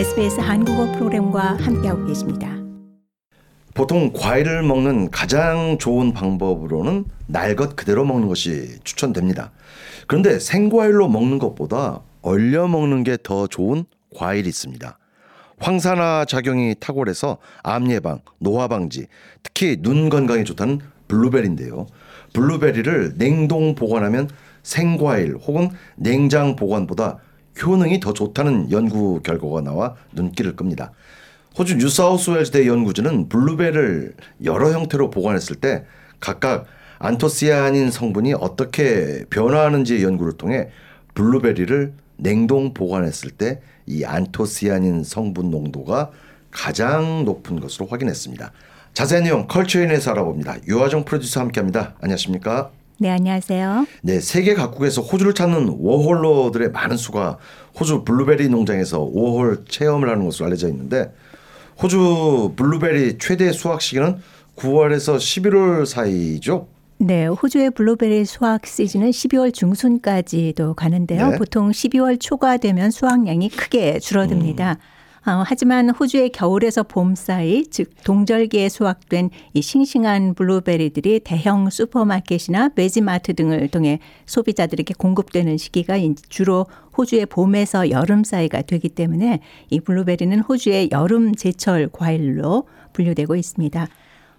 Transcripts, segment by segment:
SBS 한국어 프로그램과 함께하고 계십니다. 보통 과일을 먹는 가장 좋은 방법으로는 날 것 그대로 먹는 것이 추천됩니다. 그런데 생과일로 먹는 것보다 얼려 먹는 게 더 좋은 과일이 있습니다. 황산화 작용이 탁월해서 암 예방, 노화 방지, 특히 눈 건강에 좋다는 블루베리인데요. 블루베리를 냉동 보관하면 생과일 혹은 냉장 보관보다 효능이 더 좋다는 연구 결과가 나와 눈길을 끕니다. 호주 뉴사우스웨일즈 대 연구진은 블루베리를 여러 형태로 보관했을 때 각각 안토시아닌 성분이 어떻게 변화하는지 연구를 통해 블루베리를 냉동 보관했을 때 이 안토시아닌 성분 농도가 가장 높은 것으로 확인했습니다. 자세한 내용 컬처인에서 알아봅니다. 유화정 프로듀서 함께합니다. 안녕하십니까? 네, 안녕하세요. 네, 세계 각국에서 호주를 찾는 워홀러들의 많은 수가 호주 블루베리 농장에서 워홀 체험을 하는 것으로 알려져 있는데 호주 블루베리 최대 수확 시기는 9월에서 11월 사이죠. 네, 호주의 블루베리 수확 시즌은 12월 중순까지도 가는데요. 네. 보통 12월 초가 되면 수확량이 크게 줄어듭니다. 음. 어, 하지만 호주의 겨울에서 봄 사이, 즉 동절기에 수확된 이 싱싱한 블루베리들이 대형 슈퍼마켓이나 매지마트 등을 통해 소비자들에게 공급되는 시기가 인- 주로 호주의 봄에서 여름 사이가 되기 때문에 이 블루베리는 호주의 여름 제철 과일로 분류되고 있습니다.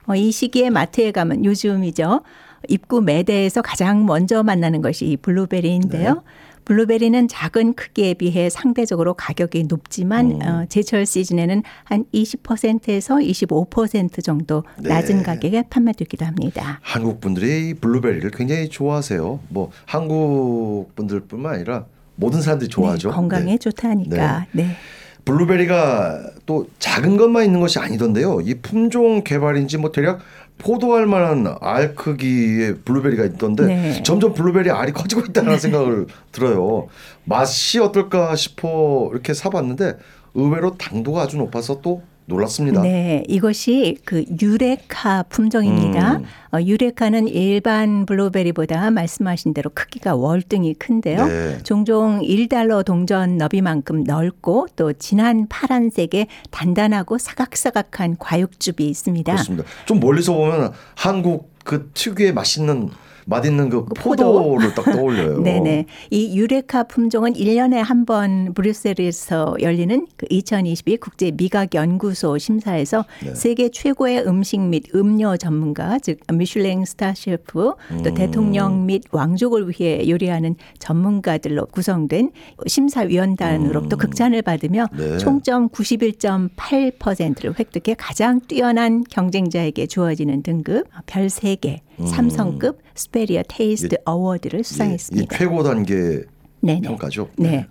어, 이 시기에 마트에 가면 요즘이죠. 입구 매대에서 가장 먼저 만나는 것이 이 블루베리인데요. 네. 블루베리는 작은 크기에 비해 상대적으로 가격이 높지만 음. 어, 제철 시즌에는 한 20%에서 25% 정도 네. 낮은 가격에 판매되기도 합니다. 한국 분들이 이 블루베리를 굉장히 좋아하세요. 뭐 한국 분들뿐만 아니라 모든 사람들이 좋아하죠. 네, 건강에 네. 좋다니까. 네. 블루베리가 또 작은 것만 있는 것이 아니던데요. 이 품종 개발인지 뭐 대략 포도알 만한 알 크기의 블루베리가 있던데 네. 점점 블루베리 알이 커지고 있다는 생각을 들어요. 맛이 어떨까 싶어 이렇게 사봤는데 의외로 당도가 아주 높아서 또 놀랐습니다. 네, 이것이 그 유레카 품종입니다. 음. 어, 유레카는 일반 블루베리보다 말씀하신 대로 크기가 월등히 큰데요. 네. 종종 1달러 동전 너비만큼 넓고 또 진한 파란색의 단단하고 사각사각한 과육즙이 있습니다. 그렇습니다. 좀 멀리서 보면 한국 그 특유의 맛있는 맛있는 그그 포도. 포도를 딱 떠올려요. 네네. 이 유레카 품종은 1년에 한 번 브뤼셀에서 열리는 그 2022 국제 미각 연구소 심사에서 네. 세계 최고의 음식 및 음료 전문가 즉 미슐랭 스타 셰프 또 음. 대통령 및 왕족을 위해 요리하는 전문가들로 구성된 심사위원단으로부터 극찬을 받으며 음. 네. 총점 91.8%를 획득해 가장 뛰어난 경쟁자에게 주어지는 등급 별 3개 삼성급 Superior Taste Award를 음. 예, 이 수상했습니다. 최고 단계 네네. 평가죠. 네.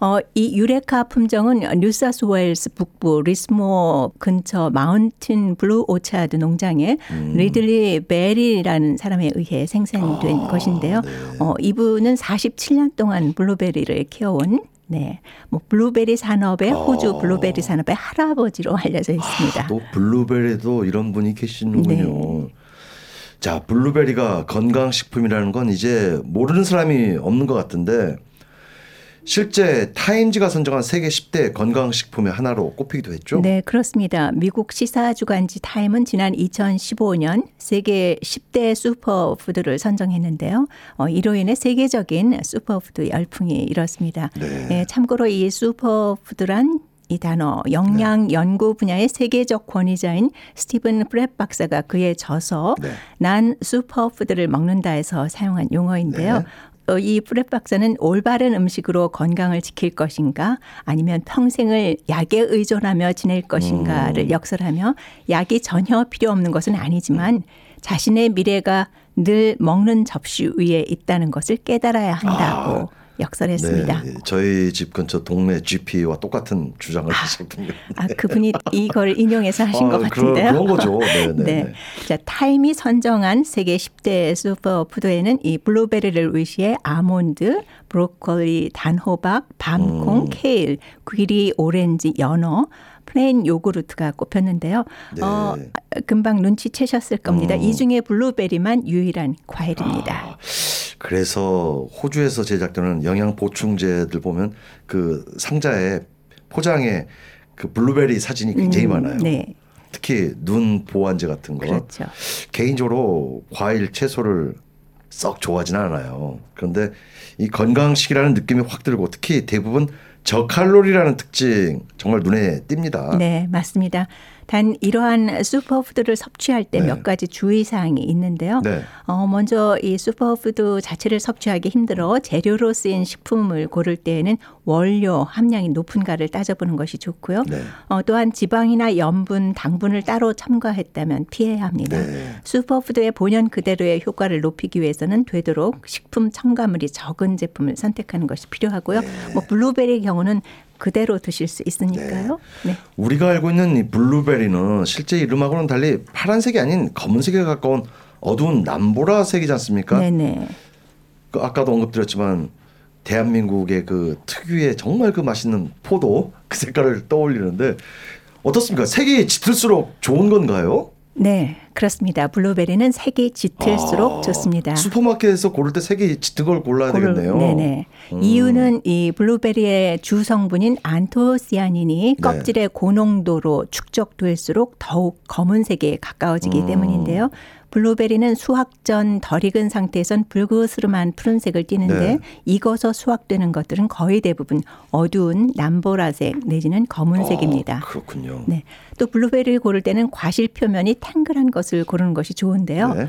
어, 이 유레카 품종은 뉴사스웨일스 북부 리즈모어 근처 Mountain Blue Orchard 농장에 음. 리들리 벨이라는 사람에 의해 생산된 아, 것인데요. 네. 어, 이분은 47년 동안 블루베리를 키워온 네, 뭐 블루베리 산업의 호주 아. 블루베리 산업의 할아버지로 알려져 있습니다. 또 블루베리도 이런 분이 계시는군요. 네. 자, 블루베리가 건강식품이라는 건 이제 모르는 사람이 없는 것 같은데 실제 타임즈가 선정한 세계 10대 건강식품의 하나로 꼽히기도 했죠. 네, 그렇습니다. 미국 시사 주간지 타임은 지난 2015년 세계 10대 슈퍼푸드를 선정했는데요. 어, 이로 인해 세계적인 슈퍼푸드 열풍이 일었습니다. 네. 예, 참고로 이 슈퍼푸드란 이 단어 영양 연구 분야의 세계적 권위자인 스티븐 프랫 박사가 그의 저서 네. 난 슈퍼푸드를 먹는다에서 사용한 용어인데요. 네. 어, 이 프랫 박사는 올바른 음식으로 건강을 지킬 것인가 아니면 평생을 약에 의존하며 지낼 것인가를 역설하며 약이 전혀 필요 없는 것은 아니지만 자신의 미래가 늘 먹는 접시 위에 있다는 것을 깨달아야 한다고 역설했습니다. 네, 저희 집 근처 동네 GP와 똑같은 주장을 하셨군요. 아, 그분이 이걸 인용해서 하신 것 아, 같은데요. 그런, 그런 거죠. 네, 네. 네. 네. 자, 타임이 선정한 세계 10대 슈퍼푸드에는 이 블루베리를 위시해 아몬드, 브로콜리, 단호박, 밤콩, 음. 케일, 귀리, 오렌지, 연어, 플레인 요구르트가 꼽혔는데요. 네. 어, 금방 눈치채셨을 겁니다. 음. 이 중에 블루베리만 유일한 과일입니다. 아, 그래서 호주에서 제작되는 영양 보충제들 보면 그 상자에 포장에 그 블루베리 사진이 굉장히 음, 많아요. 네, 특히 눈 보완제 같은 거. 그렇죠. 개인적으로 과일 채소를 썩 좋아하지는 않아요. 그런데 이 건강식이라는 느낌이 확 들고 특히 대부분 저칼로리라는 특징 정말 눈에 띕니다. 네, 맞습니다. 단 이러한 슈퍼푸드를 섭취할 때 네. 몇 가지 주의 사항이 있는데요. 네. 어, 먼저 이 슈퍼푸드 자체를 섭취하기 힘들어 재료로 쓰인 식품을 고를 때에는 원료 함량이 높은가를 따져보는 것이 좋고요. 네. 어, 또한 지방이나 염분, 당분을 따로 첨가했다면 피해야 합니다. 네. 슈퍼푸드의 본연 그대로의 효과를 높이기 위해서는 되도록 식품 첨가물이 적은 제품을 선택하는 것이 필요하고요. 네. 뭐 블루베리 경우는 그대로 드실 수 있으니까요. 네. 우리가 알고 있는 이 블루베리는 실제 이름하고는 달리 파란색이 아닌 검은색에 가까운 어두운 남보라색이지 않습니까? 네네. 그 아까도 언급드렸지만 대한민국의 그 특유의 정말 그 맛있는 포도 그 색깔을 떠올리는데 어떻습니까? 색이 짙을수록 좋은 건가요? 네, 그렇습니다. 블루베리는 색이 짙을수록 아, 좋습니다. 슈퍼마켓에서 고를 때 색이 짙은 걸 골라야 되겠네요. 네네. 음. 이유는 이 블루베리의 주 성분인 안토시아닌이 네. 껍질의 고농도로 축적될수록 더욱 검은색에 가까워지기 음. 때문인데요. 블루베리는 수확 전 덜 익은 상태에선 불그스름한 푸른색을 띠는데 네. 익어서 수확되는 것들은 거의 대부분 어두운 남보라색 내지는 검은색입니다. 아, 그렇군요. 네. 또 블루베리를 고를 때는 과실 표면이 탱글한 것을 고르는 것이 좋은데요. 네.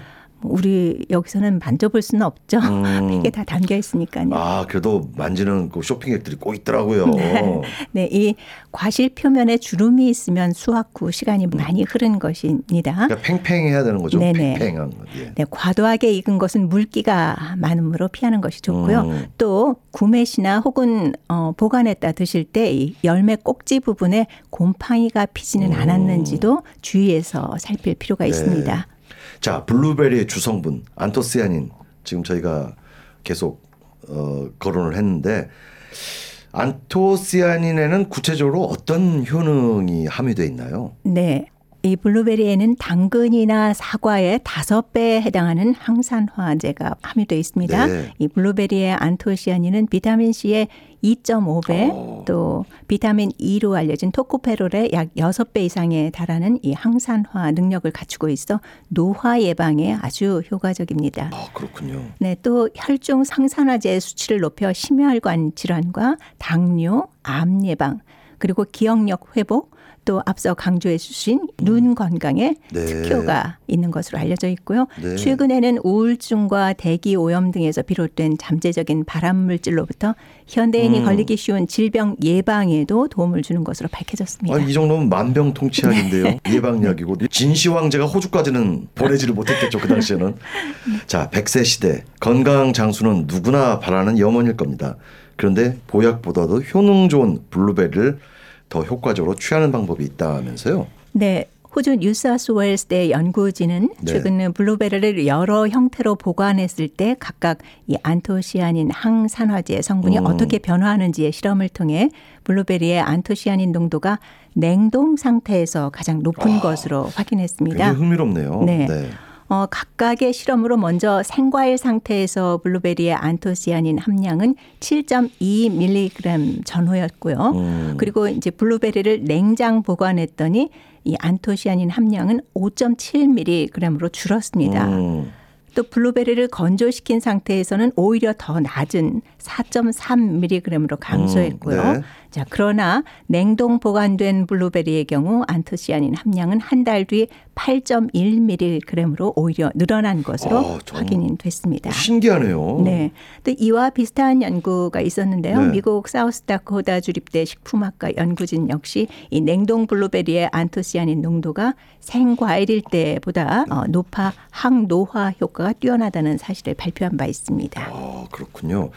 우리 여기서는 만져볼 수는 없죠. 음. 팩에 다 담겨 있으니까요. 아 그래도 만지는 그 쇼핑객들이 꼭 있더라고요. 네, 이 과실 표면에 주름이 있으면 수확 후 시간이 많이 흐른 것입니다. 그러니까 팽팽해야 되는 거죠. 네네. 팽팽한 거. 예. 네, 과도하게 익은 것은 물기가 많으므로 피하는 것이 좋고요. 음. 또 구매시나 혹은 어, 보관했다 드실 때 이 열매 꼭지 부분에 곰팡이가 피지는 음. 않았는지도 주의해서 살필 필요가 네. 있습니다. 자 블루베리의 주성분 안토시아닌 지금 저희가 계속 어, 거론을 했는데 안토시아닌에는 구체적으로 어떤 효능이 함유되어 있나요? 네. 이 블루베리에는 당근이나 사과의 다섯 배에 해당하는 항산화제가 함유되어 있습니다. 네. 이 블루베리의 안토시아닌은 비타민 C의 2.5배 어. 또 비타민 E로 알려진 토코페롤의 약 6배 이상에 달하는 이 항산화 능력을 갖추고 있어 노화 예방에 아주 효과적입니다. 아 그렇군요. 네, 또 혈중 상산화제 수치를 높여 심혈관 질환과 당뇨, 암 예방, 그리고 기억력 회복, 또 앞서 강조해 주신 눈 건강에 네. 특효가 있는 것으로 알려져 있고요. 네. 최근에는 우울증과 대기 오염 등에서 비롯된 잠재적인 발암 물질로부터 현대인이 음. 걸리기 쉬운 질병 예방에도 도움을 주는 것으로 밝혀졌습니다. 아, 이 정도면 만병통치약인데요. 예방약이고 진시 황제가 호주까지는 보내지를 못했겠죠 그 당시에는. 자, 100세 시대 건강 장수는 누구나 바라는 염원일 겁니다. 그런데 보약보다도 효능 좋은 블루베리를 더 효과적으로 취하는 방법이 있다면서요. 네. 호주 뉴사우스웨일스대 연구진은 네. 최근 블루베리를 여러 형태로 보관했을 때 각각 이 안토시아닌 항산화제 성분이 음. 어떻게 변화하는지의 실험을 통해 블루베리의 안토시아닌 농도가 냉동 상태에서 가장 높은 아, 것으로 확인했습니다. 굉장히 흥미롭네요. 네. 어, 각각의 실험으로 먼저 생과일 상태에서 블루베리의 안토시아닌 함량은 7.2mg 전후였고요. 음. 그리고 이제 블루베리를 냉장 보관했더니 이 안토시아닌 함량은 5.7mg으로 줄었습니다. 음. 또 블루베리를 건조시킨 상태에서는 오히려 더 낮은 4.3mg으로 감소했고요. 음, 네. 자, 그러나 냉동 보관된 블루베리의 경우 안토시아닌 함량은 한 달 뒤 8.1mg으로 오히려 늘어난 것으로 아, 정- 확인이 됐습니다. 신기하네요. 네. 또 이와 비슷한 연구가 있었는데요. 네. 미국 사우스다코다 주립대 식품학과 연구진 역시 이 냉동 블루베리의 안토시아닌 농도가 생과일일 때보다 어, 높아 항노화 효과가 뛰어나다는 사실을 발표한 바 있습니다. 아, 그렇군요.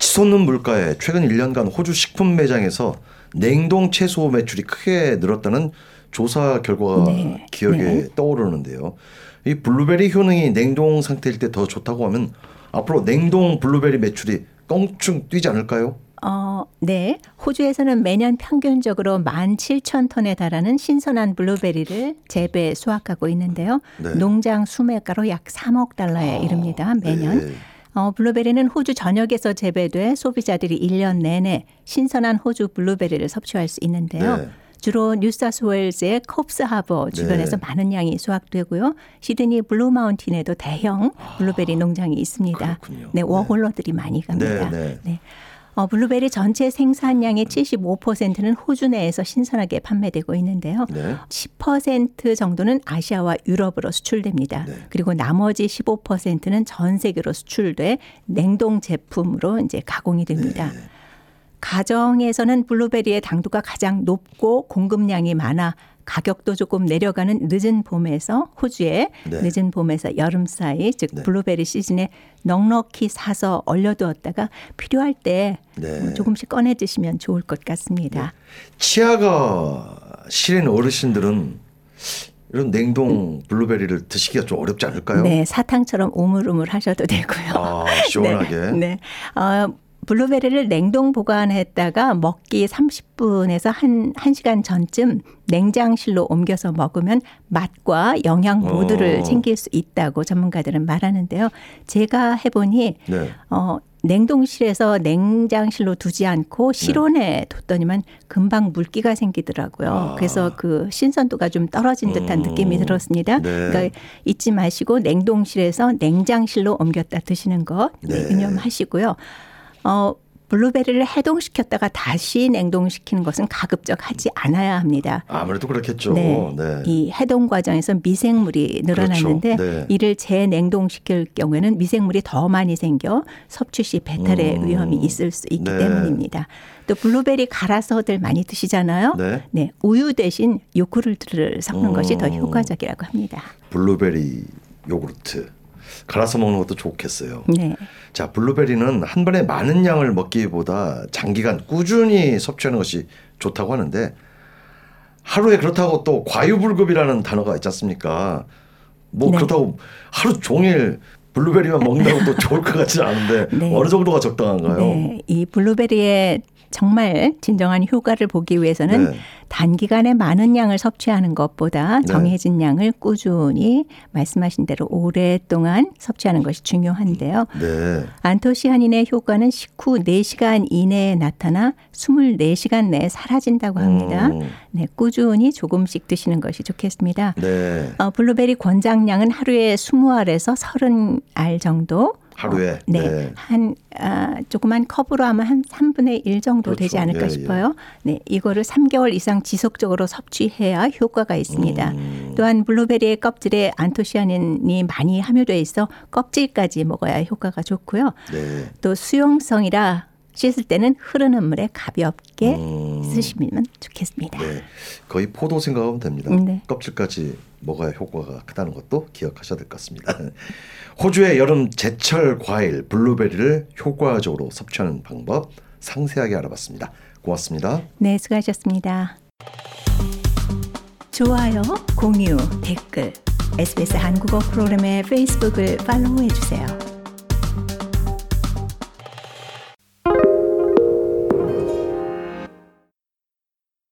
치솟는 물가에 최근 1년간 호주 식품 매장에서 냉동 채소 매출이 크게 늘었다는 조사 결과가 네. 기억에 네. 떠오르는데요. 이 블루베리 효능이 냉동 상태일 때 더 좋다고 하면 앞으로 냉동 블루베리 매출이 껑충 뛰지 않을까요? 어, 네. 호주에서는 매년 평균적으로 17,000톤에 달하는 신선한 블루베리를 재배 수확하고 있는데요. 네. 농장 수매가로 약 3억 달러에 이릅니다. 매년. 네. 어, 블루베리는 호주 전역에서 재배돼 소비자들이 1년 내내 신선한 호주 블루베리를 섭취할 수 있는데요. 네. 주로 뉴사스웨일즈의 콥스 하버 주변에서 네. 많은 양이 수확되고요. 시드니 블루 마운틴에도 대형 블루베리 농장이 있습니다. 그렇군요. 네, 네. 워홀러들이 많이 갑니다. 네, 네. 어, 블루베리 전체 생산량의 75%는 호주 내에서 신선하게 판매되고 있는데요. 네. 10% 정도는 아시아와 유럽으로 수출됩니다. 네. 그리고 나머지 15%는 전 세계로 수출돼 냉동 제품으로 이제 가공이 됩니다. 네. 가정에서는 블루베리의 당도가 가장 높고 공급량이 많아 가격도 조금 내려가는 늦은 봄에서 호주의 네. 늦은 봄에서 여름 사이 즉 네. 블루베리 시즌에 넉넉히 사서 얼려두었다가 필요할 때 네. 뭐 조금씩 꺼내 드시면 좋을 것 같습니다. 치아가 시린 어르신들은 이런 냉동 블루베리를 드시기가 좀 어렵지 않을까요? 네, 사탕처럼 우물우물 하셔도 되고요. 아, 시원하게. 네. 네. 어, 블루베리를 냉동 보관했다가 먹기 30분에서 한, 1시간 전쯤 냉장실로 옮겨서 먹으면 맛과 영양 모두를 어. 챙길 수 있다고 전문가들은 말하는데요. 제가 해보니 네. 어, 냉동실에서 냉장실로 두지 않고 실온에 뒀더니만 금방 물기가 생기더라고요. 아. 그래서 그 신선도가 좀 떨어진 듯한 음. 느낌이 들었습니다. 네. 그러니까 잊지 마시고 냉동실에서 냉장실로 옮겼다 드시는 거 네, 네. 유념하시고요. 어, 블루베리를 해동시켰다가 다시 냉동시키는 것은 가급적 하지 않아야 합니다. 아무래도 그렇겠죠. 네. 네. 이 해동 과정에서 미생물이 늘어나는데 그렇죠. 네. 이를 재냉동시킬 경우에는 미생물이 더 많이 생겨 섭취 시 배탈의 음. 위험이 있을 수 있기 네. 때문입니다. 또 블루베리 갈아서들 많이 드시잖아요. 네. 우유 대신 요구르트를 섞는 것이 더 음. 효과적이라고 합니다. 블루베리 요구르트 갈아서 먹는 것도 좋겠어요. 네. 자, 블루베리는 한 번에 많은 양을 먹기보다 장기간 꾸준히 섭취하는 것이 좋다고 하는데 하루에 그렇다고 또 과유불급이라는 단어가 있지 않습니까? 뭐 네. 그렇다고 하루 종일 블루베리만 먹는다고 또 좋을 것 같지는 않은데 네. 어느 정도가 적당한가요? 네, 이 블루베리의 정말 진정한 효과를 보기 위해서는 네. 단기간에 많은 양을 섭취하는 것보다 네. 정해진 양을 꾸준히 말씀하신 대로 오랫동안 섭취하는 것이 중요한데요. 네. 안토시아닌의 효과는 식후 4시간 이내에 나타나 24시간 내에 사라진다고 합니다. 음. 네, 꾸준히 조금씩 드시는 것이 좋겠습니다. 네. 어, 블루베리 권장량은 하루에 20알에서 30알 정도. 하루에? 어, 네. 네. 한, 아, 조그만 컵으로 하면 한 3분의 1 정도 되지 그렇죠. 않을까 예, 예. 싶어요. 네. 이거를 3개월 이상 지속적으로 섭취해야 효과가 있습니다. 음. 또한 블루베리의 껍질에 안토시아닌이 많이 함유되어 있어 껍질까지 먹어야 효과가 좋고요. 네. 또 수용성이라 씻을 때는 흐르는 물에 가볍게 음. 쓰시면 좋겠습니다. 네. 거의 포도 생각하면 됩니다. 네. 껍질까지 먹어야 효과가 크다는 것도 기억하셔야 될 것 같습니다. 호주의 여름 제철 과일 블루베리를 효과적으로 섭취하는 방법 상세하게 알아봤습니다. 고맙습니다. 네, 수고하셨습니다. 좋아요, 공유, 댓글, SBS 한국어 프로그램의 페이스북을 팔로우해 주세요.